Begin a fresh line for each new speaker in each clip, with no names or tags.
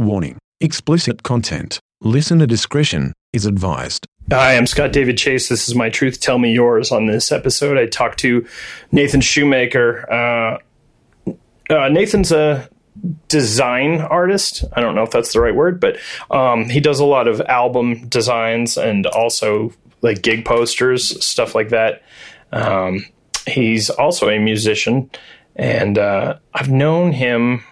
Warning explicit content. Listener discretion is advised.
Hi, I'm Scott David Chase. This is my truth. Tell me yours. On this episode, I talked to Nathan Shoemaker. Uh, uh, Nathan's a design artist. I don't know if that's the right word, but um, he does a lot of album designs and also like gig posters, stuff like that. Um, he's also a musician, and uh, I've known him.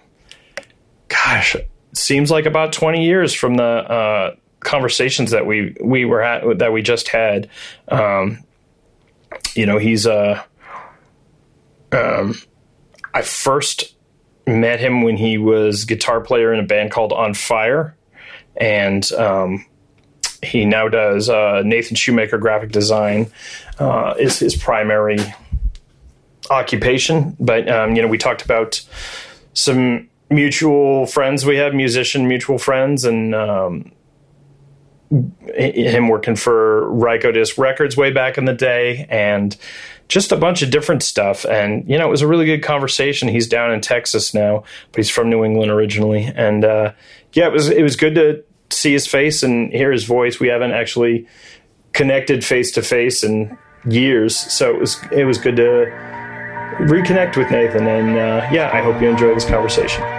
Gosh, seems like about twenty years from the uh, conversations that we we were at that we just had. Um, you know, he's a. Uh, um, I first met him when he was guitar player in a band called On Fire, and um, he now does uh, Nathan Shoemaker graphic design uh, is his primary occupation. But um, you know, we talked about some mutual friends we have, musician mutual friends, and um, him working for Rykodisc Records way back in the day, and just a bunch of different stuff. And you know, it was a really good conversation. He's down in Texas now, but he's from New England originally, and uh, yeah, it was it was good to see his face and hear his voice. We haven't actually connected face to face in years, so it was it was good to reconnect with Nathan. And uh, yeah, I hope you enjoy this conversation.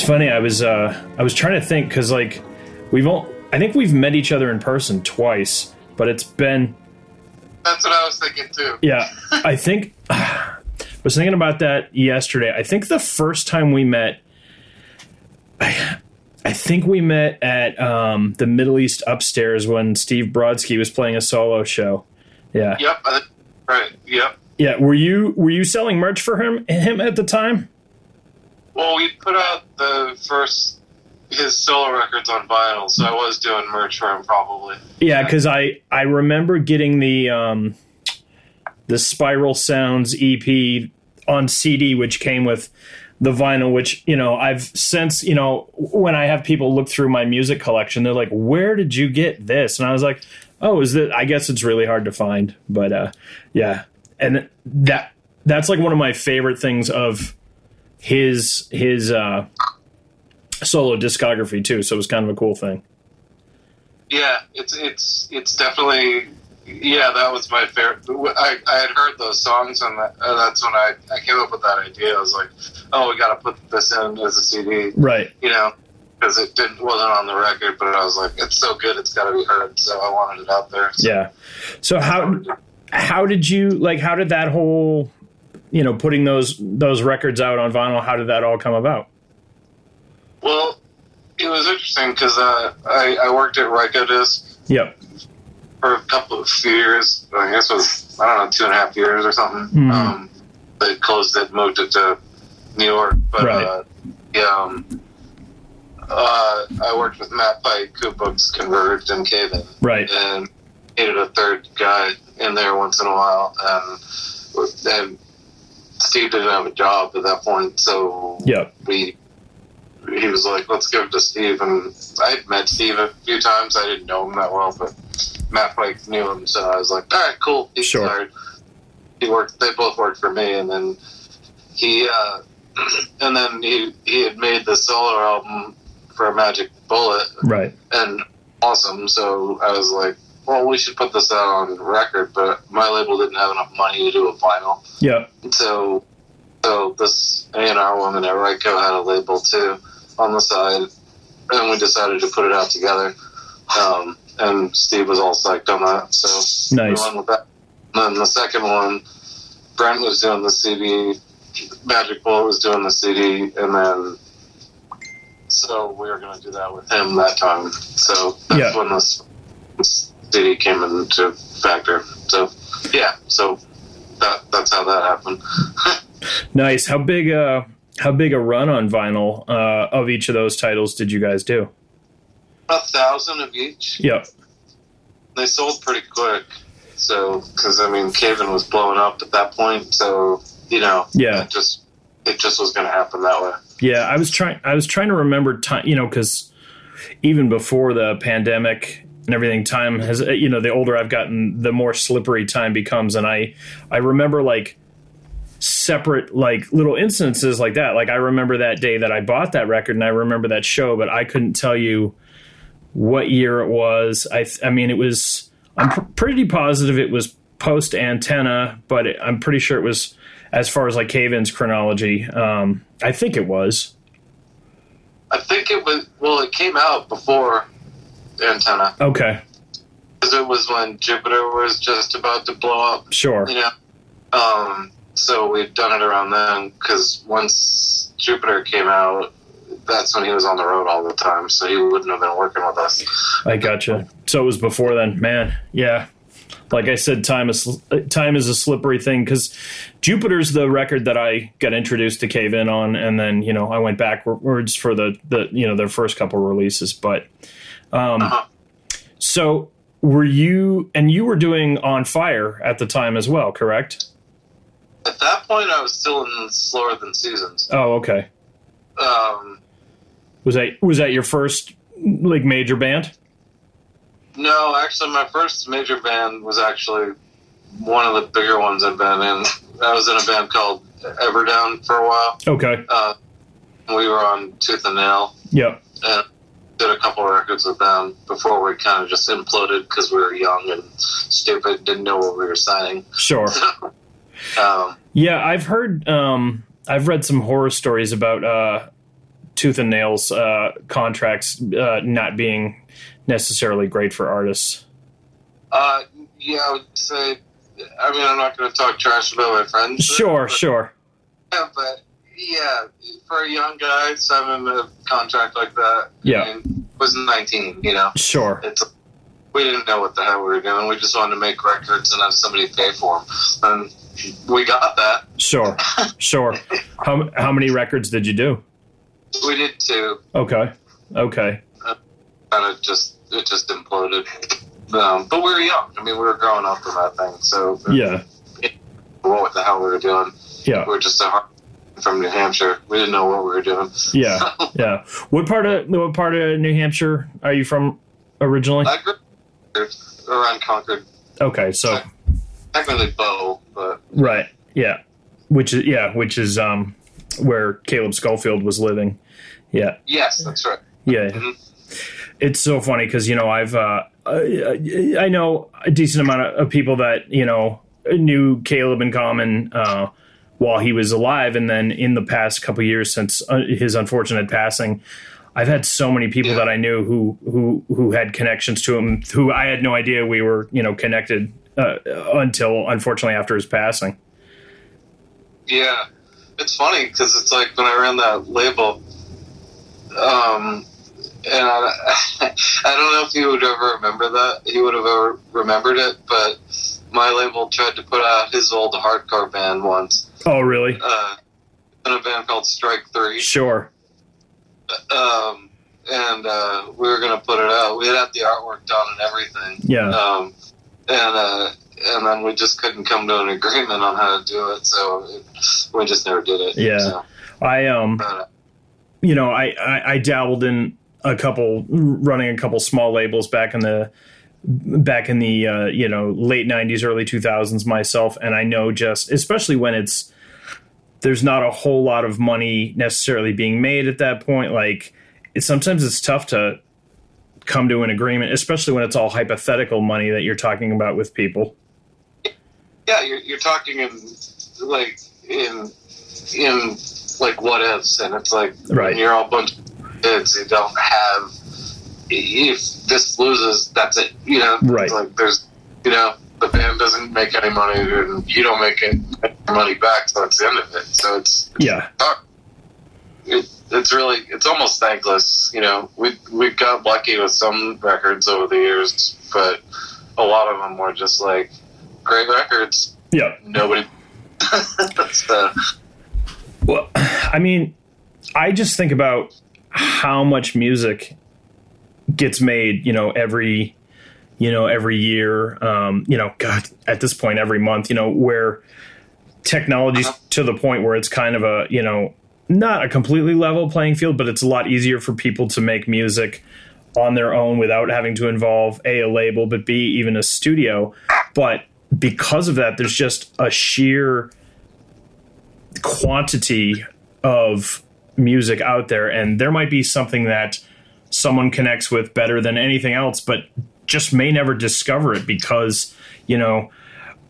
It's funny. I was uh, I was trying to think because like we've all I think we've met each other in person twice, but it's been.
That's what I was thinking too.
Yeah, I think I was thinking about that yesterday. I think the first time we met, I, I think we met at um, the Middle East upstairs when Steve Brodsky was playing a solo show. Yeah.
Yep. Right. Yep.
Yeah. Were you were you selling merch for him him at the time?
Well, we put out the first his solo records on vinyl, so I was doing merch for him probably.
Yeah, because I I remember getting the um, the Spiral Sounds EP on CD, which came with the vinyl. Which you know I've since you know when I have people look through my music collection, they're like, "Where did you get this?" And I was like, "Oh, is that?" I guess it's really hard to find, but uh, yeah, and that that's like one of my favorite things of his his uh solo discography too, so it was kind of a cool thing.
Yeah, it's it's it's definitely yeah. That was my favorite. I, I had heard those songs, and that, uh, that's when I, I came up with that idea. I was like, oh, we got to put this in as a CD,
right?
You know, because it didn't wasn't on the record, but I was like, it's so good, it's got to be heard. So I wanted it out there. So.
Yeah. So how how did you like? How did that whole you know putting those those records out on vinyl? How did that all come about?
Well, it was interesting because uh, I, I worked at Rykodisc.
Yep.
For a couple of few years, I guess it was I don't know two and a half years or something. Mm-hmm. Um, they closed it, moved it to New York, but right. uh, yeah, um, uh, I worked with Matt Pike, who books Converge and Cave In,
right,
and needed a third guy in there once in a while, and and Steve didn't have a job at that point, so
yeah,
we he was like, "Let's give it to Steve." And I'd met Steve a few times. I didn't know him that well, but Matt Pike knew him, so I was like, "All right, cool." He's
sure.
Hired. He worked. They both worked for me, and then he uh, and then he he had made the solo album for Magic Bullet,
right?
And awesome. So I was like, "Well, we should put this out on record," but my label didn't have enough money to do a vinyl.
Yeah.
So so this A&R woman at Ryko had a label too on the side, and we decided to put it out together. Um, and Steve was all psyched on that, so
nice.
we with that. And then the second one, Brent was doing the CD, Magic Bullet was doing the CD, and then so we were going to do that with him that time. So that's
yeah.
when this CD came into factor. So yeah, so that that's how that happened.
nice. How big? Uh, how big a run on vinyl uh, of each of those titles did you guys do?
A thousand of each.
Yep.
They sold pretty quick. So, because I mean, Cave In was blowing up at that point, so you know,
yeah,
it just it just was going to happen that way.
Yeah, I was trying. I was trying to remember time. You know, because even before the pandemic and everything, time has you know the older I've gotten, the more slippery time becomes, and I I remember like separate like little instances like that. Like I remember that day that I bought that record, and I remember that show, but I couldn't tell you what year it was. I I mean it was. I'm pr- pretty positive it was post antenna, but it, I'm pretty sure it was as far as like Cave In's chronology. Um, I think it was.
I think it was. Well, it came out before antenna.
Okay.
Because it was when Jupiter was just about to blow up.
Sure.
You know. Um. So we've done it around then. Because once Jupiter came out, that's when he was on the road all the time. So he wouldn't have been working with us.
I gotcha. So it was before then, man. Yeah. Like I said, time is time is a slippery thing because Jupiter's the record that I got introduced to Cave In on, and then you know I went backwards for the the you know their first couple releases. But um,
Uh-huh.
so were you and you were doing On Fire at the time as well, correct?
At that point, I was still in Slower Than Seasons.
Oh, okay.
Um.
Was that was that your first like major band?
No, actually, my first major band was actually one of the bigger ones I've been in. I was in a band called Everdown for a while.
Okay.
Uh, we were on Tooth and Nail
Yep.
and did a couple of records with them before we kind of just imploded because we were young and stupid, didn't know what we were signing.
Sure.
Um,
Yeah, I've heard. Um, I've read some horror stories about uh, Tooth and Nails uh, contracts uh, not being necessarily great for artists.
uh, yeah, I would say. I mean, I'm not going to talk trash about my friends.
Sure,
but,
sure.
Yeah, but yeah, for a young guy signing a contract like that,
Yeah.
I mean, was 19. You know.
Sure.
it's we didn't know what the hell we were doing. We just wanted to make records and have somebody pay for them, and we got that.
Sure. Sure. How how many records did you do?
We did two.
Okay. Okay.
Kind of just it just imploded. Um, but we were young. I mean, we were growing up from that thing. So
Yeah.
what the hell we were doing?
Yeah.
We were just a hard from New Hampshire. We didn't know what we were doing.
Yeah. Yeah. What part of what part of New Hampshire are you from originally?
I grew around Concord,
Okay. So
technically Bow, but
right. Yeah. Which is yeah. Which is um where Caleb Schofield was living. Yeah.
yes, that's right.
Yeah,
Mhm.
it's so funny because you know I've uh, I, I know a decent amount of, of people that you know knew Caleb in common uh, while he was alive, and then in the past couple years since uh, his unfortunate passing, I've had so many people
Yeah.
that I knew who who who had connections to him who I had no idea we were you know connected uh, until unfortunately after his passing.
Yeah, it's funny because it's like when I ran that label, um, and I, I don't know if he would ever remember that. He would have ever remembered it, but my label tried to put out his old hardcore band once,
Oh, really?
uh, in a band called Strike Three,
Sure.
um, and uh, we were gonna put it out. We had had the artwork done and everything,
Yeah.
um, and uh, and then we just couldn't come to an agreement on how to do it, so it, we just never did it.
Yeah.
So,
I um.
but,
you know, I, I, I dabbled in a couple, running a couple small labels back in the back in the uh, you know late '90s, early 2000s myself, and I know just especially when it's there's not a whole lot of money necessarily being made at that point. Like it, sometimes it's tough to come to an agreement, especially when it's all hypothetical money that you're talking about with people.
yeah, you're, you're talking in like in in like what ifs, and it's like
Right.
when you're all a bunch of kids you don't have. If this loses, that's it. You know,
Right.
Like there's, you know, the band doesn't make any money, and you don't make any money back, so that's the end of it. So it's
Yeah,
it, it's really it's almost thankless. You know, we we got lucky with some records over the years, but a lot of them were just like great records.
yeah.
Nobody. so,
Well, I mean, I just think about how much music gets made, you know, every, you know, every year. Um, you know, God, at this point, every month. You know, where technology's
Uh-huh.
to the point where it's kind of a, you know, not a completely level playing field, but it's a lot easier for people to make music on their own without having to involve a, a label, but b even a studio. But because of that, there's just a sheer quantity of music out there, and there might be something that someone connects with better than anything else, but just may never discover it because you know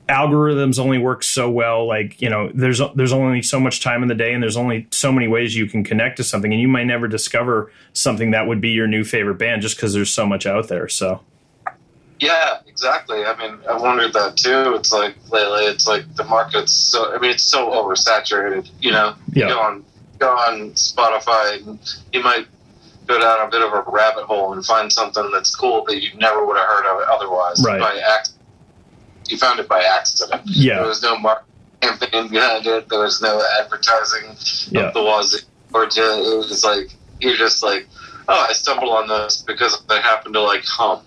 algorithms only work so well. Like you know there's there's only so much time in the day and there's only so many ways you can connect to something and you might never discover something that would be your new favorite band just because there's so much out there. So.
Yeah exactly. I mean i wondered that too. It's like lately it's like the market's so i mean it's so oversaturated you know?
Yeah.
you go on go on spotify and you might go down a bit of a rabbit hole and find something that's cool that you never would have heard of otherwise
right.
by accident you found it by accident.
Yeah.
There was no marketing campaign behind it. There was no advertising
yeah.
of the was Georgia. It was like you're just like, oh, I stumbled on this because I happen to like hum.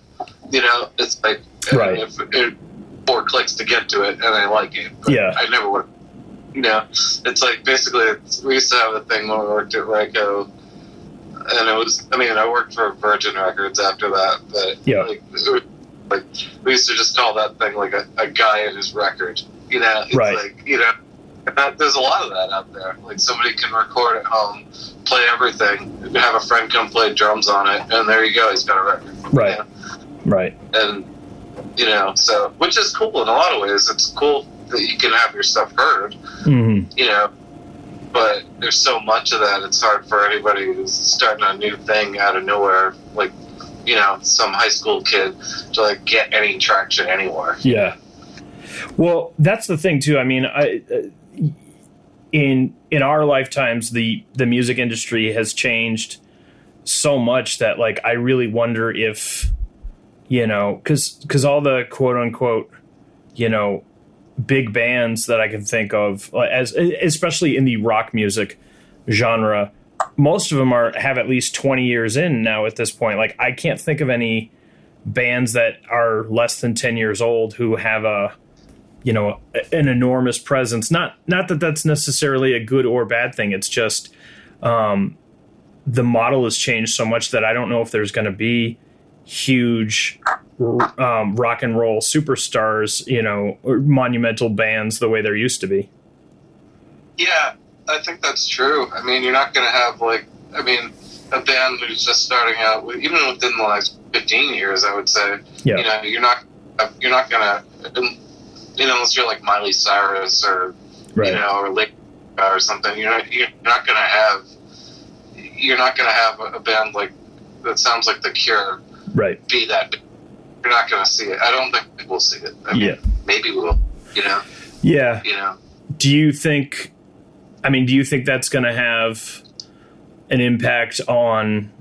You know, it's like
right.
if, if four clicks to get to it, and I like it.
yeah.
I never would. You know, it's like basically it's, we used to have a thing when we worked at Ryko, and it was. I mean, I worked for Virgin Records after that, but
yeah.
like, like we used to just call that thing like a, a guy in his record. You know, it's
right.
like you know, that, there's a lot of that out there. Like somebody can record at home, play everything, have a friend come play drums on it, and there you go, he's got a record.
Right.
You know?
Right.
And you know, so which is cool in a lot of ways. It's cool that you can have your stuff heard.
Mm-hmm.
You know. But there's so much of that; it's hard for anybody who's starting a new thing out of nowhere, like you know some high school kid to like get any traction anywhere.
Yeah. Well, that's the thing too. I mean, I, uh, in in our lifetimes, the the music industry has changed so much that like I really wonder if you know because because all the quote unquote you know big bands that I can think of as especially in the rock music genre. Most of them are have at least 20 years in now at this point. Like i can't think of any bands that are less than 10 years old who have a you know an enormous presence. Not not that that's necessarily a good or bad thing. It's just um, the model has changed so much that i don't know if there's going to be huge um, rock and roll superstars you know monumental bands the way there used to be
yeah I think that's true. I mean, you're not going to have like, I mean, a band who's just starting out, with, even within the last 15 years, I would say.
Yeah.
You know, you're not, you're not going to, you know, unless you're like Miley Cyrus or,
right.
you know, or Lake or something. You're not, you're not going to have, you're not going to have a band like that sounds like The Cure.
Right.
Be that. Big. You're not going to see it. I don't think we'll see it. I mean,
yeah.
Maybe we'll. You know.
Yeah.
You know.
Do you think? I mean, do you think that's going to have an impact on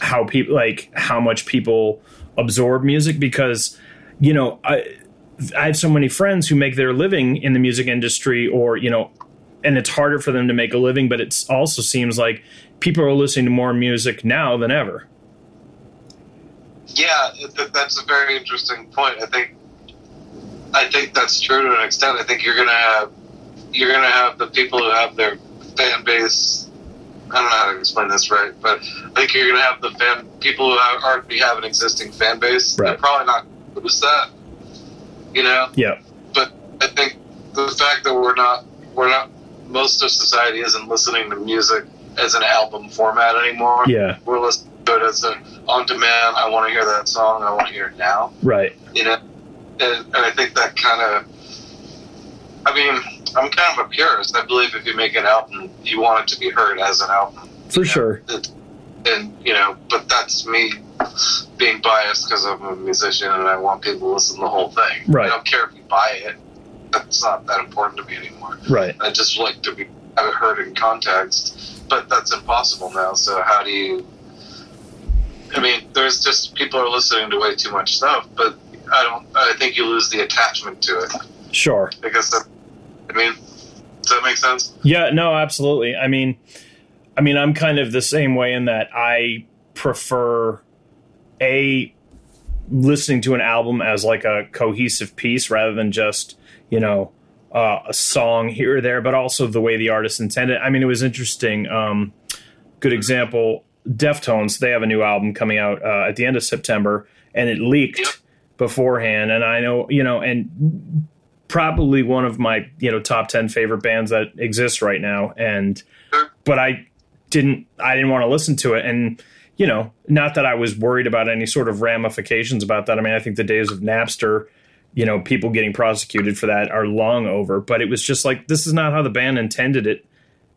how people like how much people absorb music? Because you know, I I have so many friends who make their living in the music industry, or you know, and it's harder for them to make a living. But it also seems like people are listening to more music now than ever.
Yeah, that's a very interesting point. I think I think that's true to an extent. I think you're going to have you're to have the people who have their fan base. I don't know how to explain this right, but I think you're going to have the fan people who have, already have an existing fan base.
Right.
They're probably not lose that, you know.
Yeah.
But I think the fact that we're not we're not most of society isn't listening to music as an album format anymore.
Yeah.
We're listening it as an on demand. I want to hear that song. I want to hear it now.
Right.
You know, and, and I think that kind of. I mean, I'm kind of a purist. I believe if you make an album, you want it to be heard as an album.
For
you know?
sure.
It, and you know, but that's me being biased because I'm a musician and I want people to listen to the whole thing.
Right.
I don't care if you buy it. That's not that important to me anymore.
Right.
I just like to be have it heard in context. But that's impossible now. So how do you? I mean, there's just people are listening to way too much stuff, but I don't. I think you lose the attachment to it.
Sure.
Because that, I mean, does that make sense?
Yeah. No. Absolutely. I mean, I mean, I'm kind of the same way in that I prefer a listening to an album as like a cohesive piece rather than just you know uh, a song here or there, but also the way the artist intended. I mean, it was interesting. Um, good example. Deftones, they have a new album coming out uh, at the end of September, and it leaked yep. beforehand. And I know, you know, and probably one of my you know top ten favorite bands that exists right now. And but I didn't, I didn't want to listen to it, and you know, not that I was worried about any sort of ramifications about that. I mean, I think the days of Napster you know, people getting prosecuted for that are long over. But it was just like, this is not how the band intended it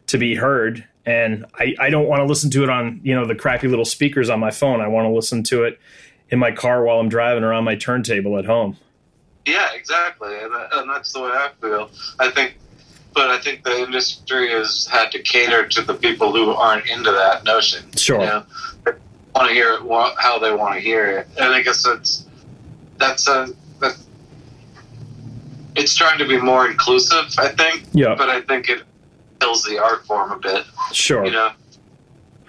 to be heard. And I, I don't want to listen to it on, you know, the crappy little speakers on my phone. I want to listen to it in my car while I'm driving or on my turntable at home.
Yeah, exactly. And, uh, and that's the way I feel. I think, but I think the industry has had to cater to the people who aren't into that notion.
Sure. You
know? want to hear it how they want to hear it. And I guess that's, that's a, it's trying to be more inclusive, I think.
Yeah.
But I think it kills the art form a bit.
Sure.
You know,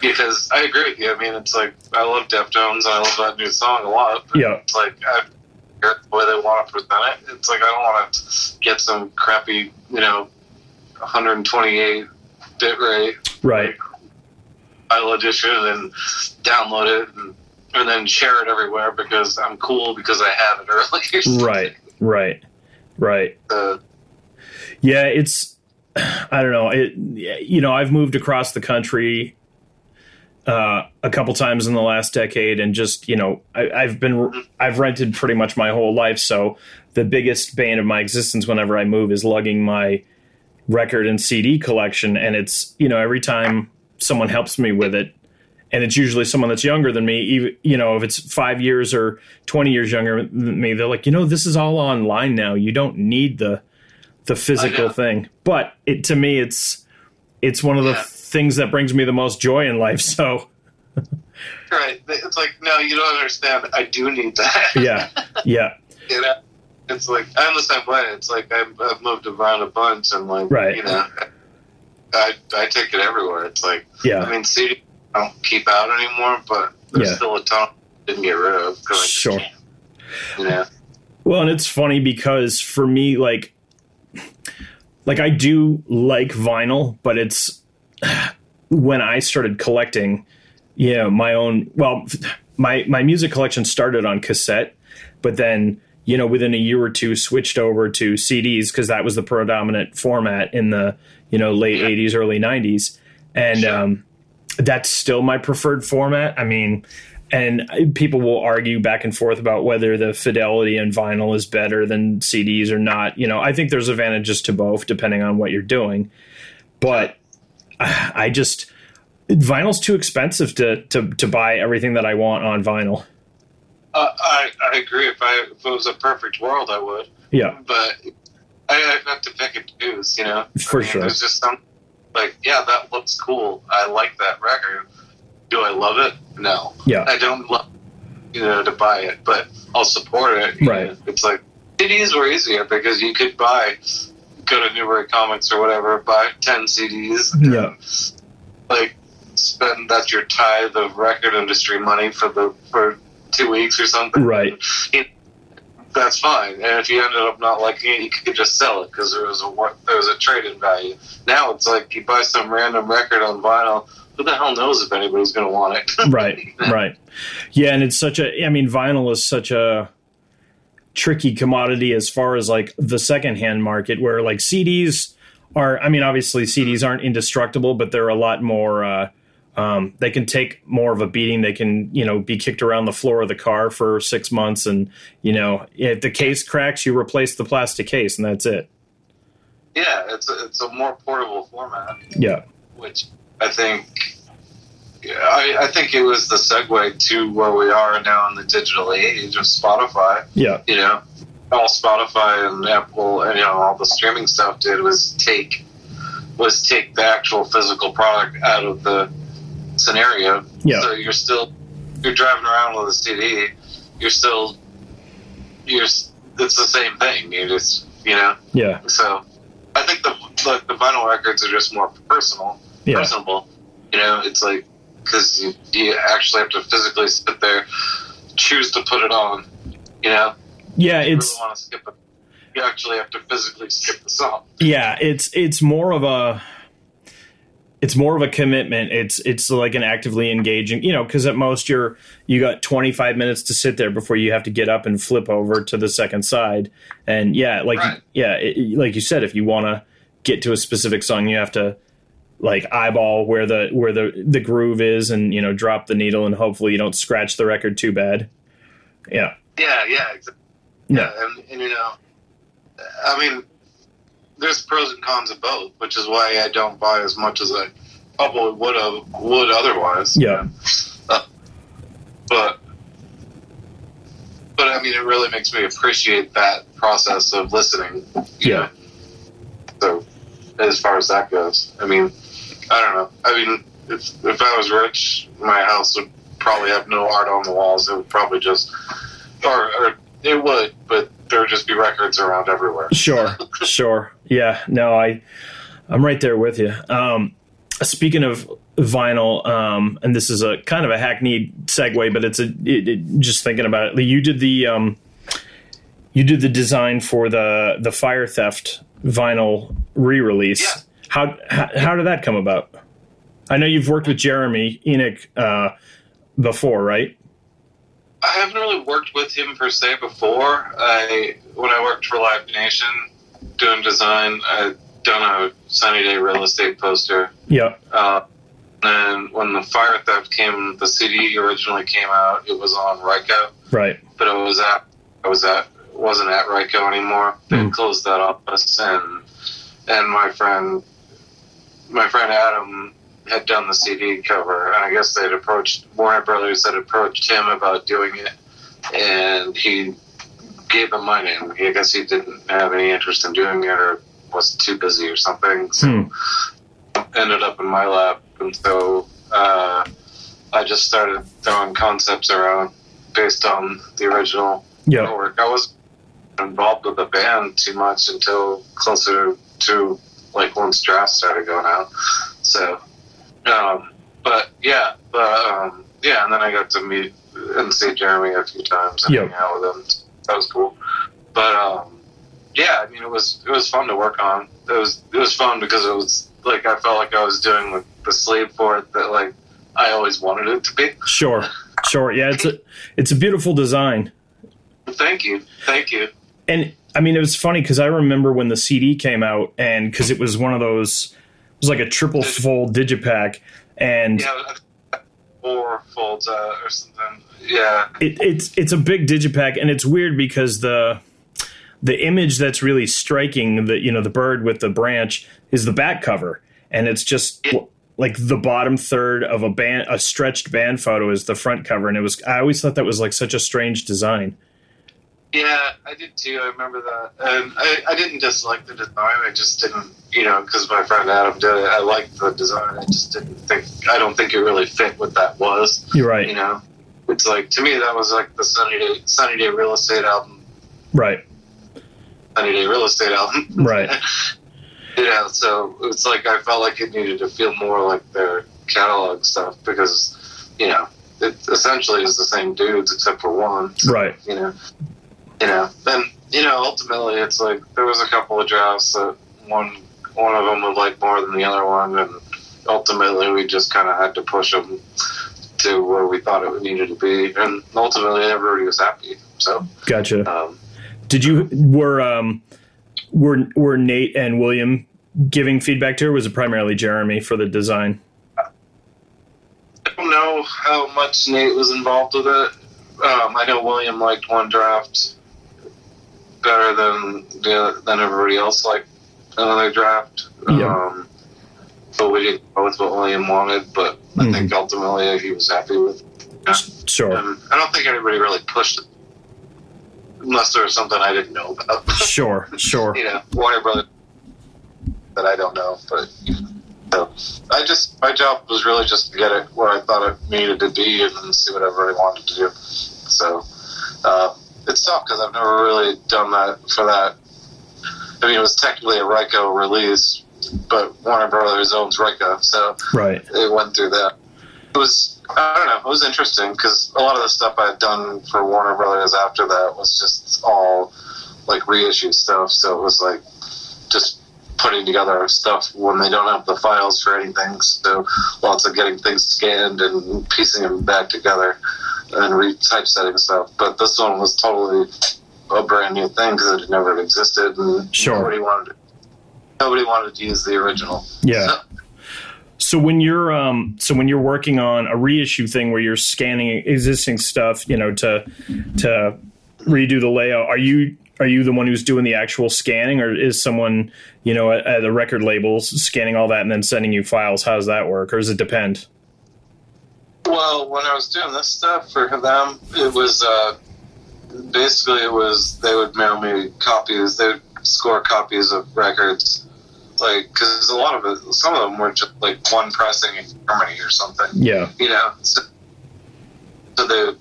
because I agree with you. I mean, it's like I love Deftones and I love that new song a lot.
yeah.
It's like I the way they want to present it. It's like I don't want to get some crappy, you know, 128 bit rate.
Right.
File edition and download it and, and then share it everywhere because I'm cool because I have it early.
right. Right. Right.
Uh,
yeah, it's I don't know. It you know, I've moved across the country uh, a couple times in the last decade, and just you know, I, have been I've rented pretty much my whole life. So the biggest bane of my existence whenever I move is lugging my record and CD collection, and it's you know every time someone helps me with it, and it's usually someone that's younger than me. Even you know, if it's five years or twenty years younger than me, they're like, you know, this is all online now. You don't need the the physical oh, thing. But it to me, it's it's one of the yeah. things that brings me the most joy in life. So.
right. It's like, no, you don't understand. I do need that.
yeah. Yeah.
you know, it's like I'm the same way. It's like I've, I've moved around a bunch, and like,
right.
you know, I I take it everywhere. It's like,
yeah.
I mean, CD don't keep out anymore, but there's
yeah.
still a ton I didn't get rid of.
Sure.
Yeah.
Well, and it's funny because for me, like, like I do like vinyl, but it's when I started collecting, you know, my own. Well, my my music collection started on cassette, but then you know within a year or two switched over to CDs because that was the predominant format in the you know late yeah. 80s, early 90s, and. Um that's still my preferred format. I mean, and people will argue back and forth about whether the fidelity in vinyl is better than CDs or not. You know, I think there's advantages to both depending on what you're doing. But I just vinyl's too expensive to to to buy everything that I want on vinyl.
Uh, I I agree. If I if it was a perfect world, I would.
Yeah.
But I, I have to pick and choose. You know,
for
I mean,
sure.
There's just some like, yeah, that looks cool. I like that record. Do I love it? No.
Yeah.
I don't love, you know, to buy it, but I'll support it.
Right.
Know? It's like CDs were easier because you could buy, go to Newbury Comics or whatever, buy ten CDs.
Yeah.
like spend that's your tithe of record industry money for the for two weeks or something.
Right.
That's fine. And if you ended up not liking it, you could just sell it because there was a there was a trade in value. Now it's like you buy some random record on vinyl. Who the hell knows if anybody's going to want it?
right, right. Yeah, and it's such a. I mean, vinyl is such a tricky commodity as far as like the secondhand market, where like CDs are. I mean, obviously CDs aren't indestructible, but they're a lot more. Uh, um, they can take more of a beating. They can, you know, be kicked around the floor of the car for six months, and you know, if the case cracks, you replace the plastic case, and that's it.
Yeah, it's a, it's a more portable format.
Yeah,
which I think, I, I think it was the segue to where we are now in the digital age of Spotify.
Yeah,
you know, all Spotify and Apple and you know all the streaming stuff did was take was take the actual physical product out of the scenario.
Yeah.
So you're still you're driving around with a CD. You're still you're it's the same thing. You just you know.
Yeah.
So I think the like the vinyl records are just more personal,
yeah.
personable. You know, it's like because you, you actually have to physically sit there, choose to put it on. You know.
Yeah,
you
it's.
Really skip it. You actually have to physically skip the song.
Yeah, it's it's more of a it's more of a commitment. It's it's like an actively engaging, you know, because at most you're you got 25 minutes to sit there before you have to get up and flip over to the second side. And yeah, like
Right.
yeah, it, like you said, if you want to get to a specific song, you have to like eyeball where the where the the groove is, and you know, drop the needle, and hopefully you don't scratch the record too bad. Yeah,
Yeah, yeah, exactly.
Yeah.
Yeah, and, and you know, I mean, there's pros and cons of both, which is why I don't buy as much as I probably would have would otherwise.
Yeah.
Uh, but but I mean, it really makes me appreciate that process of listening.
Yeah.
know. So as far as that goes, I mean, I don't know. I mean, if if I was rich, my house would probably have no art on the walls. It would probably just, or, or it would, but there would just be records around everywhere.
Sure, sure. Yeah, no, I, I'm right there with you. Um, speaking of vinyl, um, and this is a kind of a hackneyed segue, but it's a it, it, just thinking about it. You did the um, you did the design for the the Fire Theft vinyl re-release.
Yeah.
How, how how did that come about? I know you've worked with Jeremy Enigk uh, before, right?
I haven't really worked with him per se before. I when I worked for Live Nation doing design, I'd done a Sunny Day real estate poster.
Yeah.
Uh, and when the Fire Theft came, the CD originally came out. It was on Ryko,
Right.
but it was at I was at wasn't at Ryko anymore. They
Hmm.
closed that office, and and my friend my friend Adam had done the CD cover, and I guess they'd approached Warner Brothers had approached him about doing it, and he gave them my name. I guess he didn't have any interest in doing it, or was too busy or something. So
Hmm.
ended up in my lap, and so uh, I just started throwing concepts around based on the original
Yeah.
work. I was involved with the band too much until closer to like once drafts started going out. So, um, but yeah, but um, yeah, and then I got to meet and see Jeremy a few times and
Yep.
hang out with him. That was cool. But um, yeah, I mean, it was it was fun to work on. It was it was fun because it was like I felt like I was doing the, the sleeve for it that like I always wanted it to be.
Sure. Sure. Yeah. It's a it's a beautiful design.
Thank you, thank you.
and I mean, it was funny because I remember when the CD came out, and because it was one of those, it was like a triple fold digipack, and
Yeah, four folds uh, or something. Yeah,
it, it's it's a big digipack, and it's weird because the the image that's really striking, the you know the bird with the branch, is the back cover, and it's just
Yeah.
like the bottom third of a band, a stretched band photo is the front cover, and it was I always thought that was like such a strange design.
Yeah, I did too. I remember that, and I, I didn't dislike the design. I just didn't, you know, because my friend Adam did it. I liked the design. I just didn't think. I don't think it really fit what that was.
You're right,
You know, it's like to me that was like the Sunny Day Sunny Day Real Estate album.
right,
Sunny Day Real Estate album.
right.
you know, so it's like I felt like it needed to feel more like their catalog stuff because, you know, it essentially is the same dudes except for one. So,
Right.
You know, you know, then you know, ultimately, it's like there was a couple of drafts that one one of them would like more than the other one, and ultimately we just kind of had to push them to where we thought it needed to be, and ultimately everybody was happy. So,
Gotcha.
um,
Did you were um were were Nate and William giving feedback to, or was it primarily Jeremy for the design?
I don't know how much Nate was involved with it. Um, I know William liked one draft better than the, than everybody else liked another draft.
Yeah.
Um, but we didn't go with what William wanted, but I
Mhm.
think ultimately he was happy with.
Sure,
And I don't think anybody really pushed it, unless there was something I didn't know about.
sure, sure.
you know, Warner Brothers that I don't know, but you know, so I just my job was really just to get it where I thought it needed to be and see what everybody wanted to do. So uh, it's tough because I've never really done that for that. I mean, it was technically a Ryko release, but Warner Brothers owns Ryko, so
Right.
it went through that. It was I don't know. It was interesting because a lot of the stuff I had done for Warner Brothers after that was just all like reissue stuff. So it was like just putting together stuff when they don't have the files for anything. So lots of getting things scanned and piecing them back together and retypesetting stuff. But this one was totally a brand new thing because it had never existed and
Sure.
nobody wanted to, nobody wanted to use the original.
Yeah.
So-
So when you're um, so when you're working on a reissue thing where you're scanning existing stuff, you know, to to redo the layout, are you are you the one who's doing the actual scanning, or is someone you know at, at the record labels scanning all that and then sending you files? How does that work, or does it depend?
Well, when I was doing this stuff for them, it was uh, basically it was they would mail me copies. They would score copies of records, like because a lot of it, some of them were just like one pressing in Germany or something.
Yeah,
You know, so, so they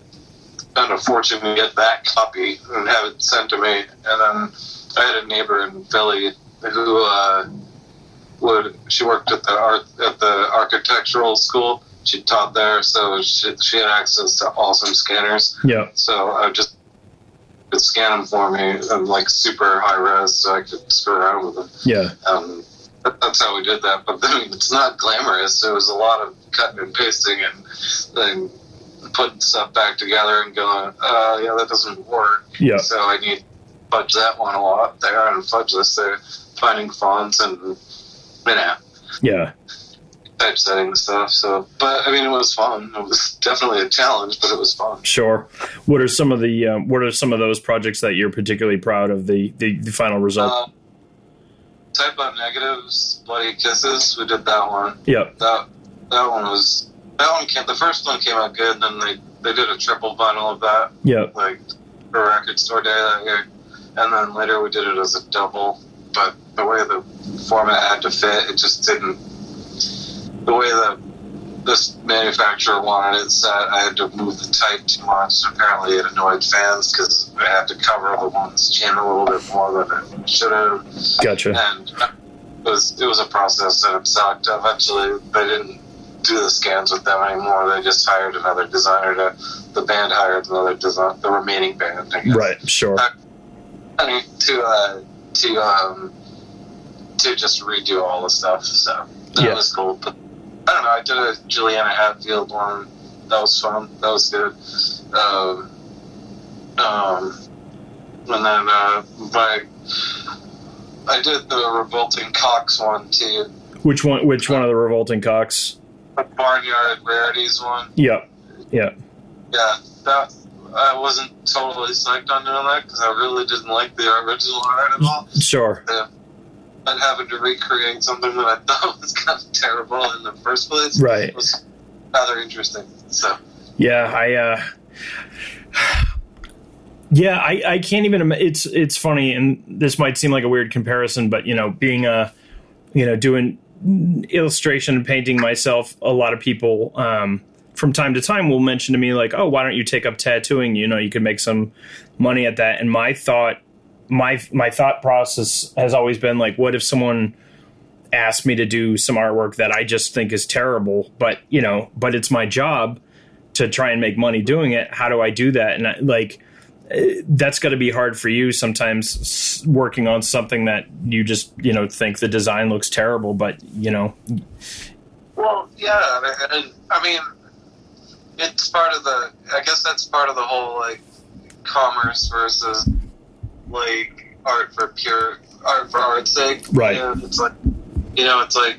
spend a fortune to get that copy and have it sent to me. And then I had a neighbor in Philly who uh, would she worked at the art at the architectural school. She taught there, so she, she had access to awesome scanners.
yeah,
So I would just would scan them for me and like super high res, so I could screw around with them.
yeah,
Um, that, that's how we did that. But then it's not glamorous. It was a lot of cutting and pasting and then putting stuff back together and going, uh, yeah, that doesn't work.
yeah,
So I need to fudge that one a lot there and fudge this there, finding fonts and you know
yeah.
Typesetting stuff. So, but I mean, it was fun. It was definitely a challenge, but it was fun.
Sure. What are some of the um, what are some of those projects that you're particularly proud of the the, the final result?
Um, Type O Negative's, bloody kisses. We did that one.
Yep.
that that one was that one came the first one came out good then they they did a triple vinyl of that
yeah,
like for record store day that year and then later we did it as a double but the way the format had to fit it just didn't the way that this manufacturer wanted it set i had to move the type too much apparently it annoyed fans because i had to cover the one's chin a little bit more than it should have
gotcha.
and it was it was a process that sucked. Eventually, they didn't do the scans with them anymore. They just hired another designer to. The band hired another design. The remaining band, I guess.
Right, sure.
I mean, to uh, to um to just redo all the stuff. So that
Yeah.
was cool. But I don't know. I did a Juliana Hatfield one. That was fun. That was good. Um, um, and then uh, my I did the Revolting Cocks one too.
Which one? Which one of the revolting Cocks?
The Barnyard Rarities one.
Yeah, yeah,
Yeah, that I wasn't totally psyched on doing that because I really didn't like the original art at all.
sure.
And having to recreate something that I thought was kind of terrible in the first place
Right.
was rather interesting. So
Yeah, I. uh Yeah, I, I can't even. It's it's funny, and this might seem like a weird comparison, but you know, being a, you know, doing illustration and painting myself, a lot of people um, from time to time will mention to me like, "Oh, why don't you take up tattooing? You know, you could make some money at that." And my thought, my my thought process has always been like, "What if someone asked me to do some artwork that I just think is terrible, but you know, but it's my job to try and make money doing it. How do I do that?" And I, like eh, that's got to be hard for you sometimes working on something that you just you know think the design looks terrible, but you know,
Well, yeah, I mean, it's part of the. I guess that's part of the whole like commerce versus like art for pure art for art's sake.
Right.
It's like, you know, it's like,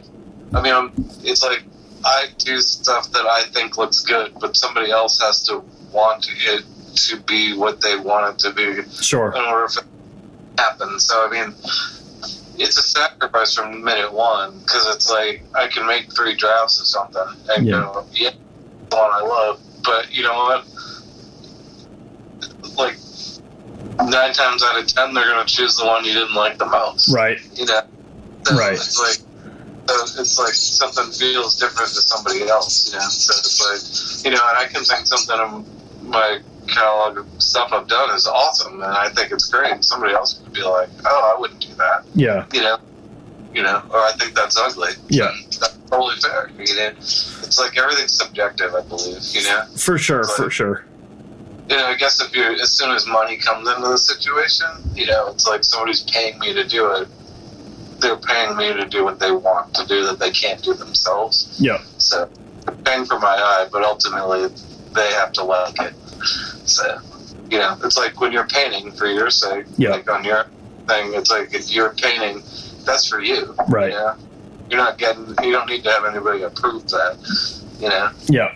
I mean, I'm, it's like I do stuff that I think looks good, but somebody else has to want it to be what they want it to be
Sure.
in order for it to happen. So I mean, it's a sacrifice from minute one because it's like I can make three drafts of something and
Yeah.
go, yeah, the one I love. But you know what? Like nine times out of ten, they're gonna choose the one you didn't like the most.
right,
You know. So
Right.
It's like. It's like something feels different to somebody else, you know. So it's like, you know, and I can think something of my catalog of stuff I've done is awesome, and I think it's great. Somebody else could be like, "Oh, I wouldn't do that,"
yeah,
you know, you know, or I think that's ugly.
Yeah.
that's totally fair. You know, it's like everything's subjective, I believe. You know,
for sure, for sure,
you know, I guess if you, as soon as money comes into the situation, you know, it's like somebody's paying me to do it. they're paying me to do what they want to do that they can't do themselves.
Yeah.
So paying for my eye, but ultimately they have to like it. So you know, it's like when you're painting for your sake,
Yeah.
like on your thing, it's like if you're painting, that's for you.
Right.
You know? You're not getting. You don't need to have anybody approve that. You know.
Yeah.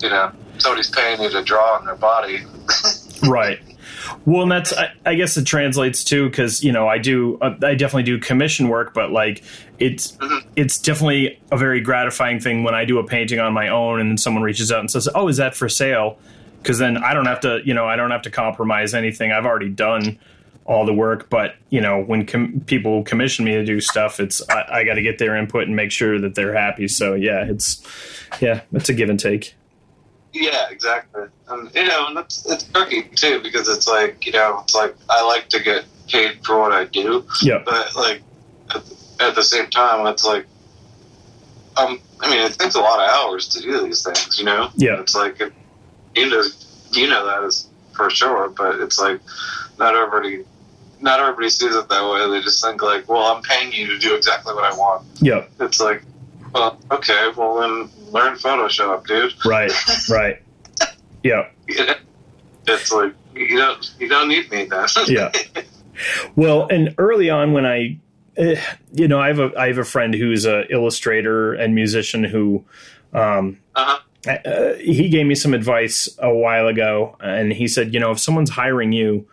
You know. Somebody's paying you to draw on their body.
right. Well and that's I, I guess it translates too because you know i do uh, i definitely do commission work but like it's
Mhm.
it's definitely a very gratifying thing when i do a painting on my own and then someone reaches out and says oh is that for sale? Because then i don't have to you know i don't have to compromise anything. I've already done all the work but you know when com- people commission me to do stuff it's i, I got to get their input and make sure that they're happy. So yeah it's yeah it's a give and take
Yeah, exactly. And you know, and it's it's tricky too because it's like you know, it's like I like to get paid for what I do,
yeah
but like at, at the same time, it's like um, I mean, it takes a lot of hours to do these things. You know,
Yeah.
It's like you know, you know that is for sure, but it's like not everybody. Not everybody sees it that way. They just think like, "Well, I'm paying you to do exactly what I want."
yeah
It's like, well, okay, well then learn Photoshop, dude.
right right yeah
it's like you don't you don't need me then.
Yeah. Well, and early on when I, eh, you know, I have a I have a friend who's a illustrator and musician who, um,
uh-huh.
uh, he gave me some advice a while ago, and he said, you know, if someone's hiring you,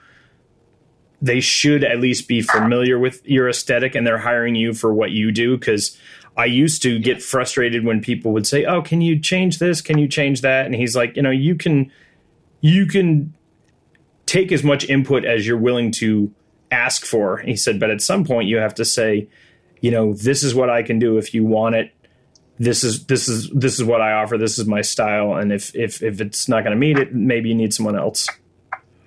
they should at least be familiar with your aesthetic, and they're hiring you for what you do because. I used to get frustrated when people would say, "Oh, can you change this? Can you change that?" And he's like, "You know, you can you can take as much input as you're willing to ask for. He said, but at some point you have to say, you know, this is what I can do if you want it. This is this is this is what I offer. This is my style. And if if if it's not going to meet it, maybe you need someone else.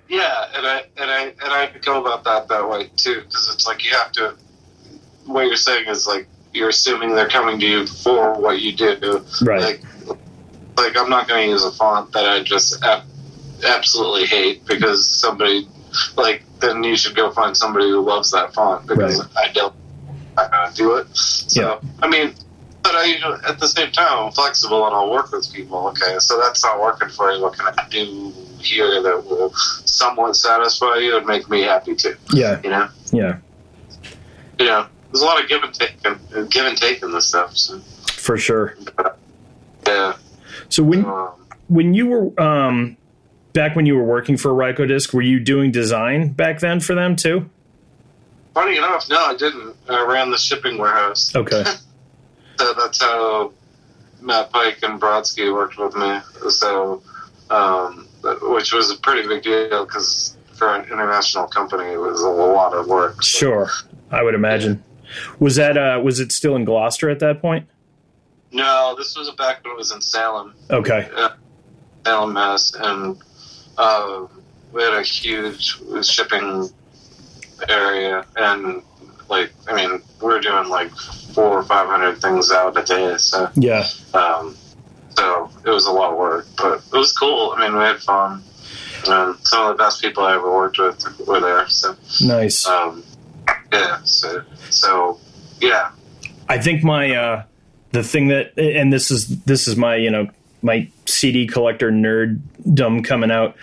Yeah, and I and I and I go about that that way too because it's like you have to. What you're saying is like you're assuming they're coming to you for what you do.
Right.
Like, like I'm not going to use a font that I just ab- absolutely hate because somebody like then you should go find somebody who loves that font because
Right.
I don't. I'm not going to do it. So
Yeah.
I mean, but I usually at the same time I'm flexible and I'll work with people. Okay, so that's not working for you. What can I do here that will somewhat satisfy you and make me happy too?
Yeah.
You know,
Yeah.
you know. There's a lot of give and take, and give and take in this stuff. So,
For sure.
yeah.
So when
Um,
when you were um back when you were working for Rykodisc, were you doing design back then for them too?
funny enough, no, I didn't. I ran the shipping warehouse.
Okay.
So that's how Matt Pike and Brodsky worked with me. So, um, which was a pretty big deal because for an international company, it was a lot of work. So,
Sure. I would imagine. Was that uh was it still in Gloucester at that point?
No, this was back when it was in Salem,
Okay.
Salem, Mass, and uh, we had a huge shipping area, and like, I mean, we were doing like four or five hundred things out a day. So,
Yeah.
Um, so it was a lot of work, but it was cool. I mean, we had fun. And some of the best people I ever worked with were there. So,
Nice.
um, yeah. So, so yeah.
I think my uh the thing that and this is this is my, you know, my CD collector nerddom coming out.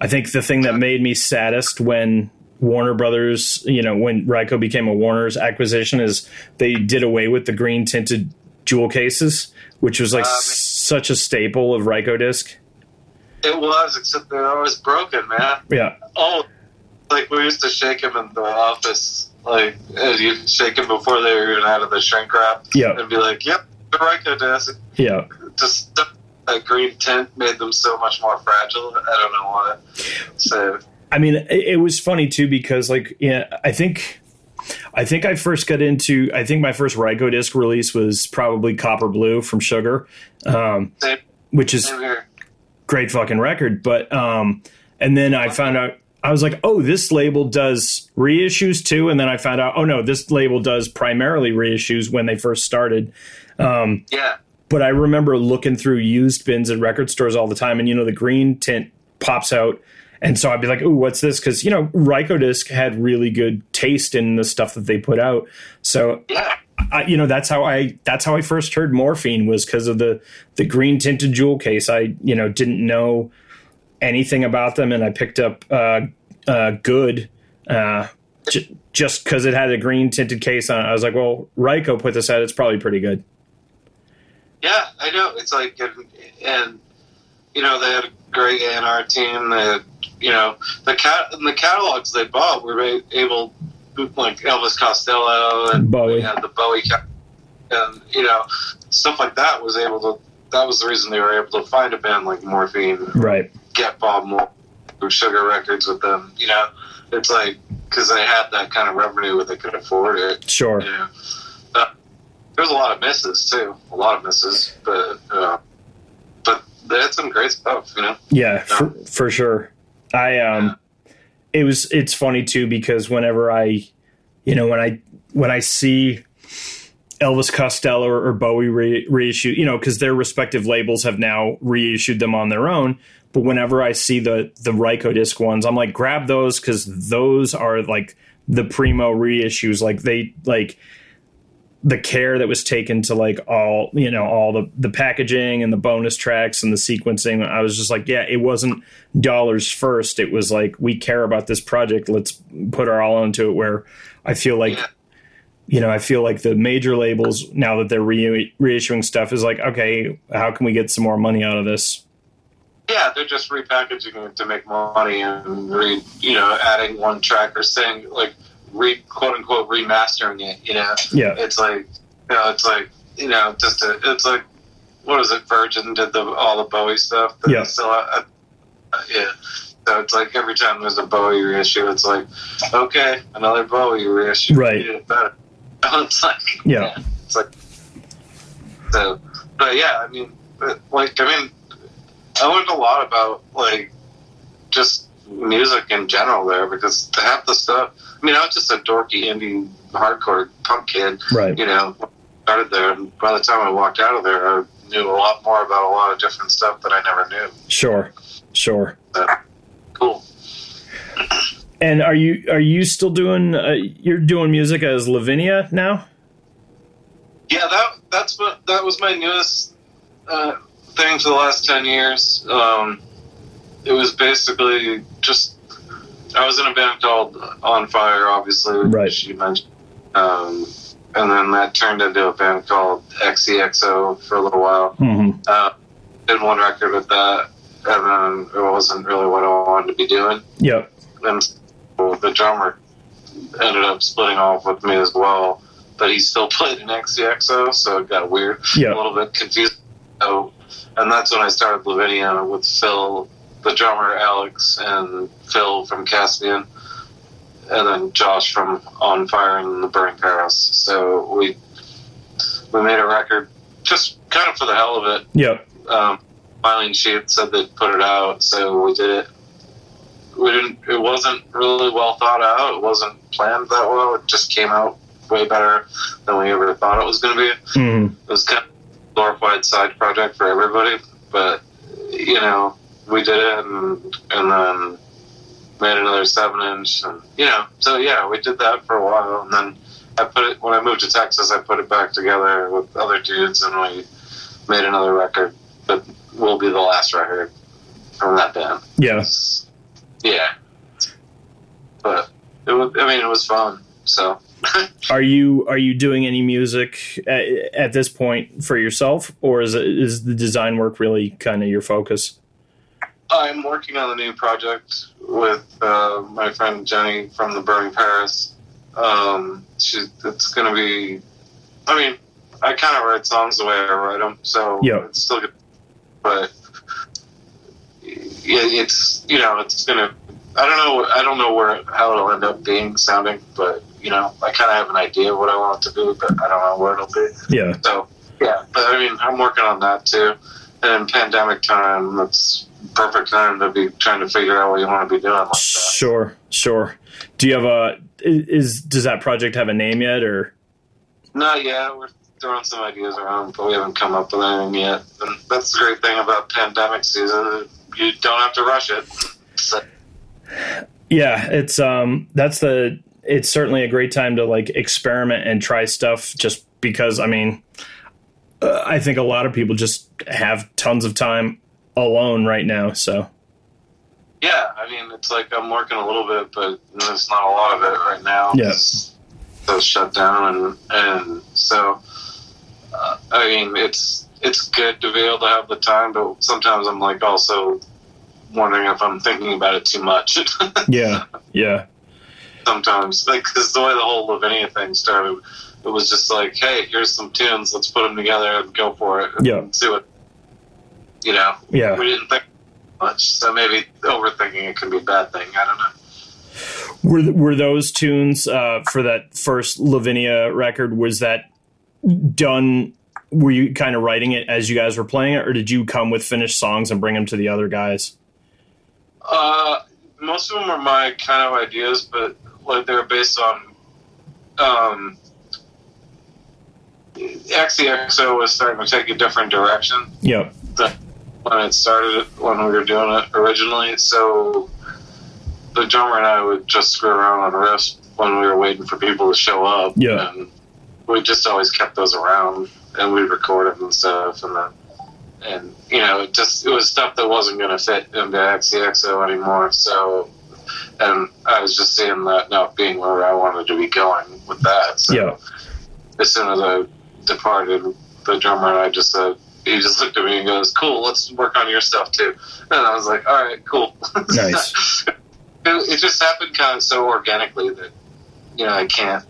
I think the thing that made me saddest when Warner Brothers, you know, when Ryko became a Warner's acquisition is they did away with the green tinted jewel cases, which was like
Uh,
s- such a staple of Rykodisc.
It was, except they're always broken, man.
Yeah.
Oh, like we used to shake them in the office. Like, and you'd shake them before they were even out of the shrink wrap.
Yeah.
And be like, yep, the Rykodisc.
Yeah.
Just that green tint made them so much more fragile. I don't know why. So,
I mean, it, it was funny too because, like, yeah, I think, I think I first got into. I think my first Rykodisc release was probably Copper Blue from Sugar, um,
same,
which is
same
great fucking record. But um, and then I found out I was like, oh, this label does reissues too. And then I found out, oh no, this label does primarily reissues when they first started. Um,
Yeah.
but I remember looking through used bins at record stores all the time, and you know the green tint pops out, and so I'd be like, "Ooh, what's this?" Because you know, Rykodisc had really good taste in the stuff that they put out. So
Yeah.
I, you know that's how I that's how I first heard morphine was because of the the green tinted jewel case. I you know didn't know anything about them, and I picked up uh, uh, good uh, j- just because it had a green tinted case on it. I was like, well, Ryko put this out; it's probably pretty good.
Yeah, I know. It's like, and, and you know, they had a great A&R team. They had, you know, the cat the catalogs they bought were a- able, like Elvis Costello and
Bowie.
the Bowie, and you know, stuff like that was able to. That was the reason they were able to find a band like Morphine,
Right.
Get Bob Mould, through Sugar Records with them. You know, it's like because they had that kind of revenue where they could afford it.
Sure.
You know, uh, there's a lot of misses too, a lot of misses, but uh, but they had some great stuff. You know,
Yeah, for, for sure. I um it was it's funny too because whenever I you know when I when I see Elvis Costello or, or Bowie re- reissue, you know, because their respective labels have now reissued them on their own. But whenever I see the the Rykodisc ones, I'm like, grab those because those are like the primo reissues. Like they like the care that was taken to like all you know all the the packaging and the bonus tracks and the sequencing i was just like yeah it wasn't dollars first it was like we care about this project let's put our all into it where i feel like
Yeah.
you know i feel like the major labels now that they're re- reissuing stuff is like okay how can we get some more money out of this
yeah, they're just repackaging it to make money and re, you know, adding one track or saying like re quote unquote remastering it. You know,
yeah
it's like you know, it's like you know, just a, it's like what is it? Virgin did the all the Bowie stuff. that
Yeah.
still uh, uh, yeah. So it's like every time there's a Bowie reissue, it's like, okay, another Bowie reissue.
Right.
It better. it's like,
Yeah.
It's like, so, but yeah, I mean, like, I mean, I learned a lot about, like, just music in general there because half the stuff, I mean, I was just a dorky indie hardcore punk kid,
right
you know, started there, and by the time I walked out of there, I knew a lot more about a lot of different stuff that I never knew.
sure sure
So, cool.
and are you are you still doing uh, you're doing music as lavinia now
Yeah, that that's what that was my newest uh, thing for the last ten years. Um, it was basically just I was in a band called On Fire, obviously,
Right.
you mentioned, um, and then that turned into a band called XEXO for a little while.
mm-hmm.
Uh, did one record with that, and then it wasn't really what I wanted to be doing.
yep
And so the drummer ended up splitting off with me as well, but he still played in XCXO, so it got weird, a little bit confused. So, and that's when I started Lavinia with Phil, the drummer Alex, and Phil from Caspian, and then Josh from On Fire and the Burning Paris. So we we made a record just kind of for the hell of it.
yep
Um, Mylene Sheath said they'd put it out, so we did it. We didn't. It wasn't really well thought out. It wasn't planned that well. It just came out way better than we ever thought it was going to be.
mm-hmm.
It was kind of glorified side project for everybody, but you know, we did it, and and then made another seven inch, and you know, so yeah, we did that for a while, and then I put it when I moved to Texas. I put it back together with other dudes, and we made another record. But will be the last record from that band.
yeah
Yeah, but it was. I mean, it was fun. So
Are you are you doing any music at, at this point for yourself, or is it, is the design work really kind of your focus?
I'm working on a new project with uh, my friend Jenny from the Burning Paris. Um, she, it's going to be. I mean, I kind of write songs the way I write them, so
Yeah.
it's still good. But yeah, it's you know, it's gonna. I don't know. I don't know where how it'll end up being sounding, but you know, I kind of have an idea of what I want it to be, but I don't know where it'll be.
Yeah,
So yeah, but I mean, I'm working on that too. And in pandemic time, it's perfect time to be trying to figure out what you want to be doing. Like that.
sure, sure. Do you have a is does that project have a name yet, or
Not yet. We're throwing some ideas around, but we haven't come up with anything yet. And that's the great thing about pandemic season. You don't have to rush it. So,
Yeah, it's um that's the it's certainly a great time to like experiment and try stuff just because I mean uh, I think a lot of people just have tons of time alone right now, so
yeah, I mean, it's like I'm working a little bit, but there's not a lot of it right now.
Yes,
yeah. so shut down, and and so uh, I mean, it's it's good to be able to have the time, but sometimes I'm like also wondering if I'm thinking about it too much.
yeah, yeah.
Sometimes, like, because the way the whole Lavinia thing started, it was just like, hey, here's some tunes, let's put them together and go for it. And
yeah.
See what, you know.
Yeah.
We didn't think much, so maybe overthinking it can be a bad thing. I don't know.
Were were those tunes uh, for that first Lavinia record? Was that done? Were you kind of writing it as you guys were playing it, or did you come with finished songs and bring them to the other guys?
Uh, most of them are my kind of ideas, but like they're based on um, XEXO was starting to take a different direction.
Yep.
When it started, when we were doing it originally, so the drummer and I would just screw around on riffs when we were waiting for people to show up.
Yeah.
And we just always kept those around, and we'd record them and stuff, and then and you know, it just it was stuff that wasn't going to fit into XEXO anymore. So, and I was just seeing that not being where I wanted to be going with that. So,
yeah.
as soon as I departed, the drummer and I just said, he just looked at me and goes, "Cool, let's work on your stuff too." And I was like, "All right, cool."
Nice.
it, it just happened kind of so organically that you know I can't.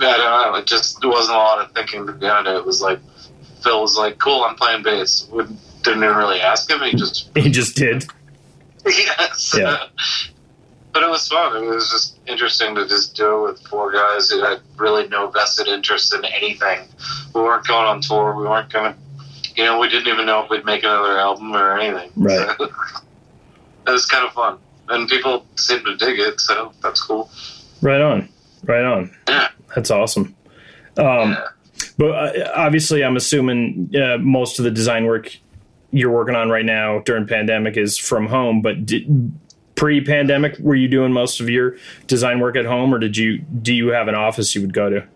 I don't know. It just there wasn't a lot of thinking behind it. It was like Phil was like, "Cool, I'm playing bass." We didn't even really ask him. He just
he just did.
yes.
Yeah.
but it was fun. It was just interesting to just do it with four guys who had really no vested interest in anything. We weren't going on tour. We weren't going to, you know, we didn't even know if we'd make another album or anything.
Right.
So, it was kind of fun, and people seem to dig it, so that's cool.
Right on. Right on.
Yeah.
That's awesome. Um,
yeah.
But uh, obviously, I'm assuming uh, most of the design work you're working on right now during pandemic is from home. But did, pre-pandemic, were you doing most of your design work at home, or did you do you have an office you would go to?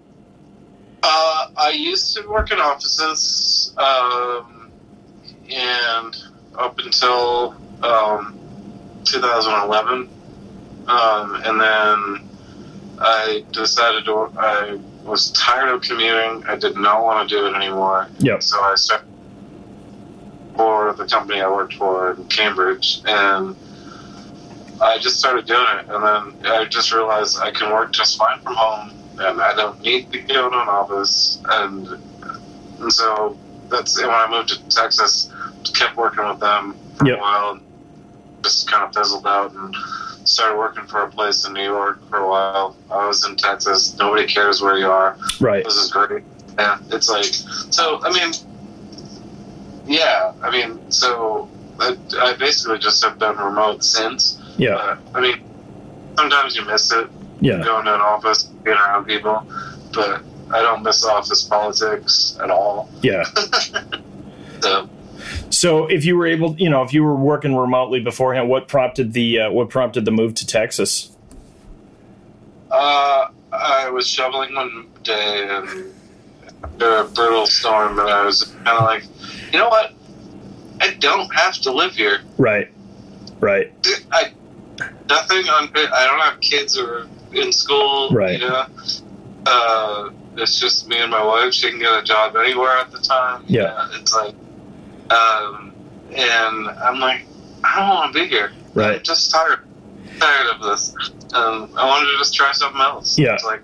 Uh, I used to work in offices, um, and up until um, 2011, um, and then I decided to. I was tired of commuting. I did not want to do it anymore.
Yep.
So I started for the company I worked for in Cambridge, and I just started doing it. And then I just realized I can work just fine from home, and I don't need to go to an office. And and so that's when I moved to Texas. Kept working with them for
Yep.
a while, and just kind of fizzled out and started working for a place in New York for a while. I was in Texas. Nobody cares where you are.
Right.
This is great. Yeah, it's like so. I mean, yeah. I mean, so I, I basically just have done remote since.
Yeah.
But, I mean, sometimes you miss it
Yeah.
going to an office, being around people, but I don't miss office politics at all.
Yeah.
So
So if you were able, you know, if you were working remotely beforehand, what prompted the uh, what prompted the move to Texas?
uh, I was shoveling one day and after a brutal storm, and I was kind of like, you know what? I don't have to live here.
Right. Right.
I nothing on. I don't have kids or in school.
Right.
You know, uh, it's just me and my wife. She can get a job anywhere at the time.
Yeah.
It's like, um, and I'm like, I don't want to be here.
Right.
I'm just tired. Tired of this. Um, I wanted to just try something else.
Yeah.
It's like,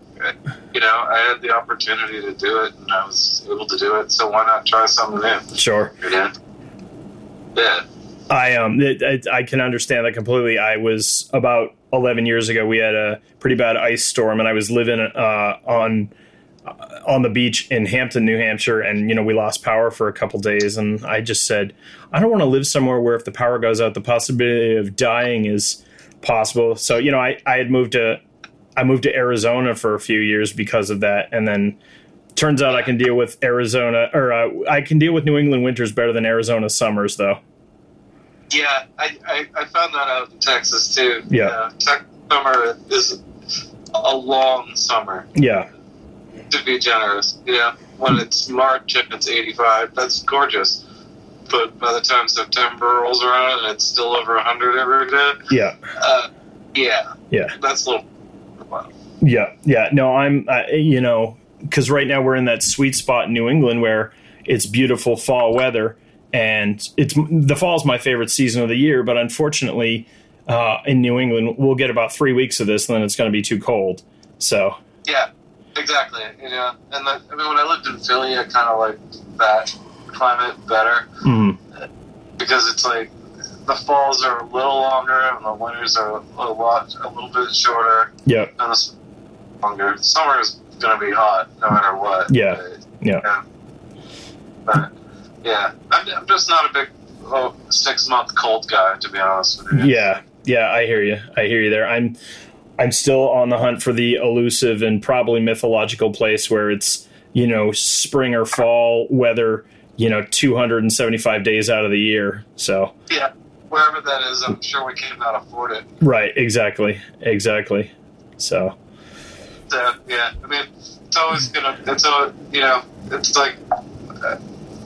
you know, I had the opportunity to do it, and I was able to do it. So why not try something new?
Sure.
Know? Yeah.
I um it, I can understand that completely. I was about 11 years ago. We had a pretty bad ice storm, and I was living uh, on uh, on the beach in Hampton, New Hampshire, and you know we lost power for a couple days. And I just said, I don't want to live somewhere where if the power goes out, the possibility of dying is possible. So you know, I I had moved to I moved to Arizona for a few years because of that, and then. Turns out I can deal with Arizona, or uh, I can deal with New England winters better than Arizona summers, though.
Yeah, I, I, I found that out in Texas too.
Yeah.
Uh, Texas summer is a long summer.
Yeah.
To be generous, yeah. When it's March and it's 85, that's gorgeous. But by the time September rolls around and it's still over 100 every day,
Yeah.
uh, yeah,
Yeah.
that's a little. Well,
Yeah, yeah. No, I'm, uh, you know, because right now we're in that sweet spot in New England where it's beautiful fall weather, and it's the fall is my favorite season of the year. But unfortunately, uh, in New England, we'll get about three weeks of this, and then it's going to be too cold. So,
yeah, exactly. You know, and the, I mean, when I lived in Philly, I kind of like that climate better.
mm,
because it's like the falls are a little longer and the winters are a lot a little bit shorter
yeah,
and the longer. Summer is going to be hot no matter what.
Yeah.
But,
yeah,
but yeah, I'm, I'm just not a big oh, six month cold guy to be honest with you.
yeah, yeah. I hear you. I hear you there. I'm, I'm still on the hunt for the elusive and probably mythological place where it's you know spring or fall weather. You know, 275 days out of the year. So,
Yeah, wherever that is, I'm sure we cannot afford it.
Right, exactly, exactly. So,
So yeah, I mean, it's always gonna. It's always you know, it's like. Uh,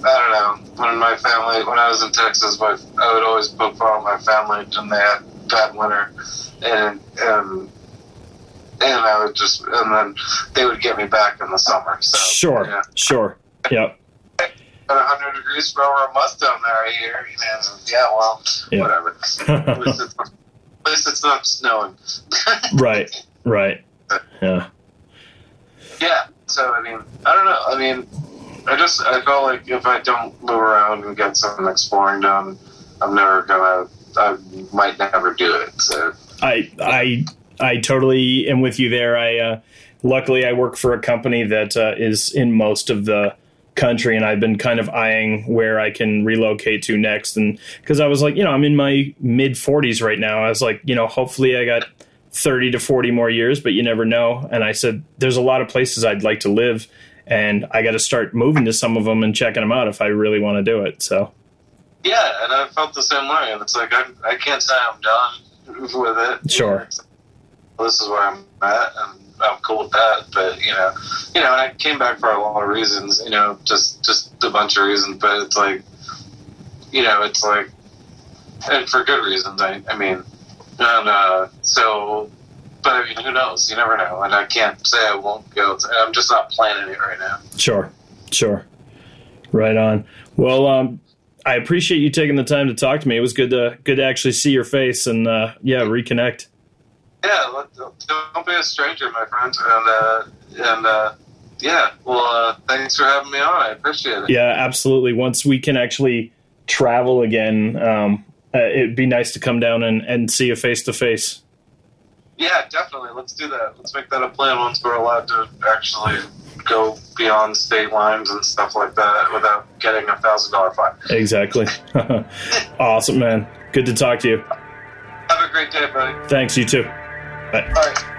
I don't know. When my family, when I was in Texas, my I would always poke fun at my family, and they had bad winter, and and and I would just, and then they would get me back in the summer. So
sure,
yeah,
sure, yep,
at 100 degrees for over a month down there a year. You know, yeah, well,
Yeah.
whatever. At least, it's, at least it's not snowing.
right, right, yeah,
Yeah. So I mean, I don't know. I mean, I just I felt like if I don't move around and get some exploring done, I'm never gonna. I might never do it. So
I, I, I totally am with you there. I, uh, luckily, I work for a company that uh, is in most of the country, and I've been kind of eyeing where I can relocate to next. And because I was like, you know, I'm in my mid 40s right now. I was like, you know, hopefully, I got 30 to 40 more years, but you never know. And I said, there's a lot of places I'd like to live, and I got to start moving to some of them and checking them out if I really want to do it. So,
yeah, and I felt the same way. And it's like I I can't say I'm done with it.
Sure.
This is where I'm at, and I'm cool with that. But you know, you know, and I came back for a lot of reasons. You know, just just a bunch of reasons. But it's like, you know, it's like, and for good reasons. I I mean, and uh, so. But I mean, who knows? You never know, and I can't say I won't go. I'm just not planning it right now.
Sure, sure. Right on. Well, um, I appreciate you taking the time to talk to me. It was good to good to actually see your face and uh, yeah, reconnect.
Yeah, don't be a stranger, my friend. And uh, and uh, yeah, well, uh, thanks for having me on. I appreciate it.
Yeah, absolutely. Once we can actually travel again, um, uh, it'd be nice to come down and, and see you face to face.
Yeah, definitely. Let's do that. Let's make that a plan once we're allowed to actually go beyond state lines and stuff like that without getting a thousand dollar fine.
Exactly. awesome, man. Good to talk to you.
Have a great day, buddy.
Thanks. You too.
Right.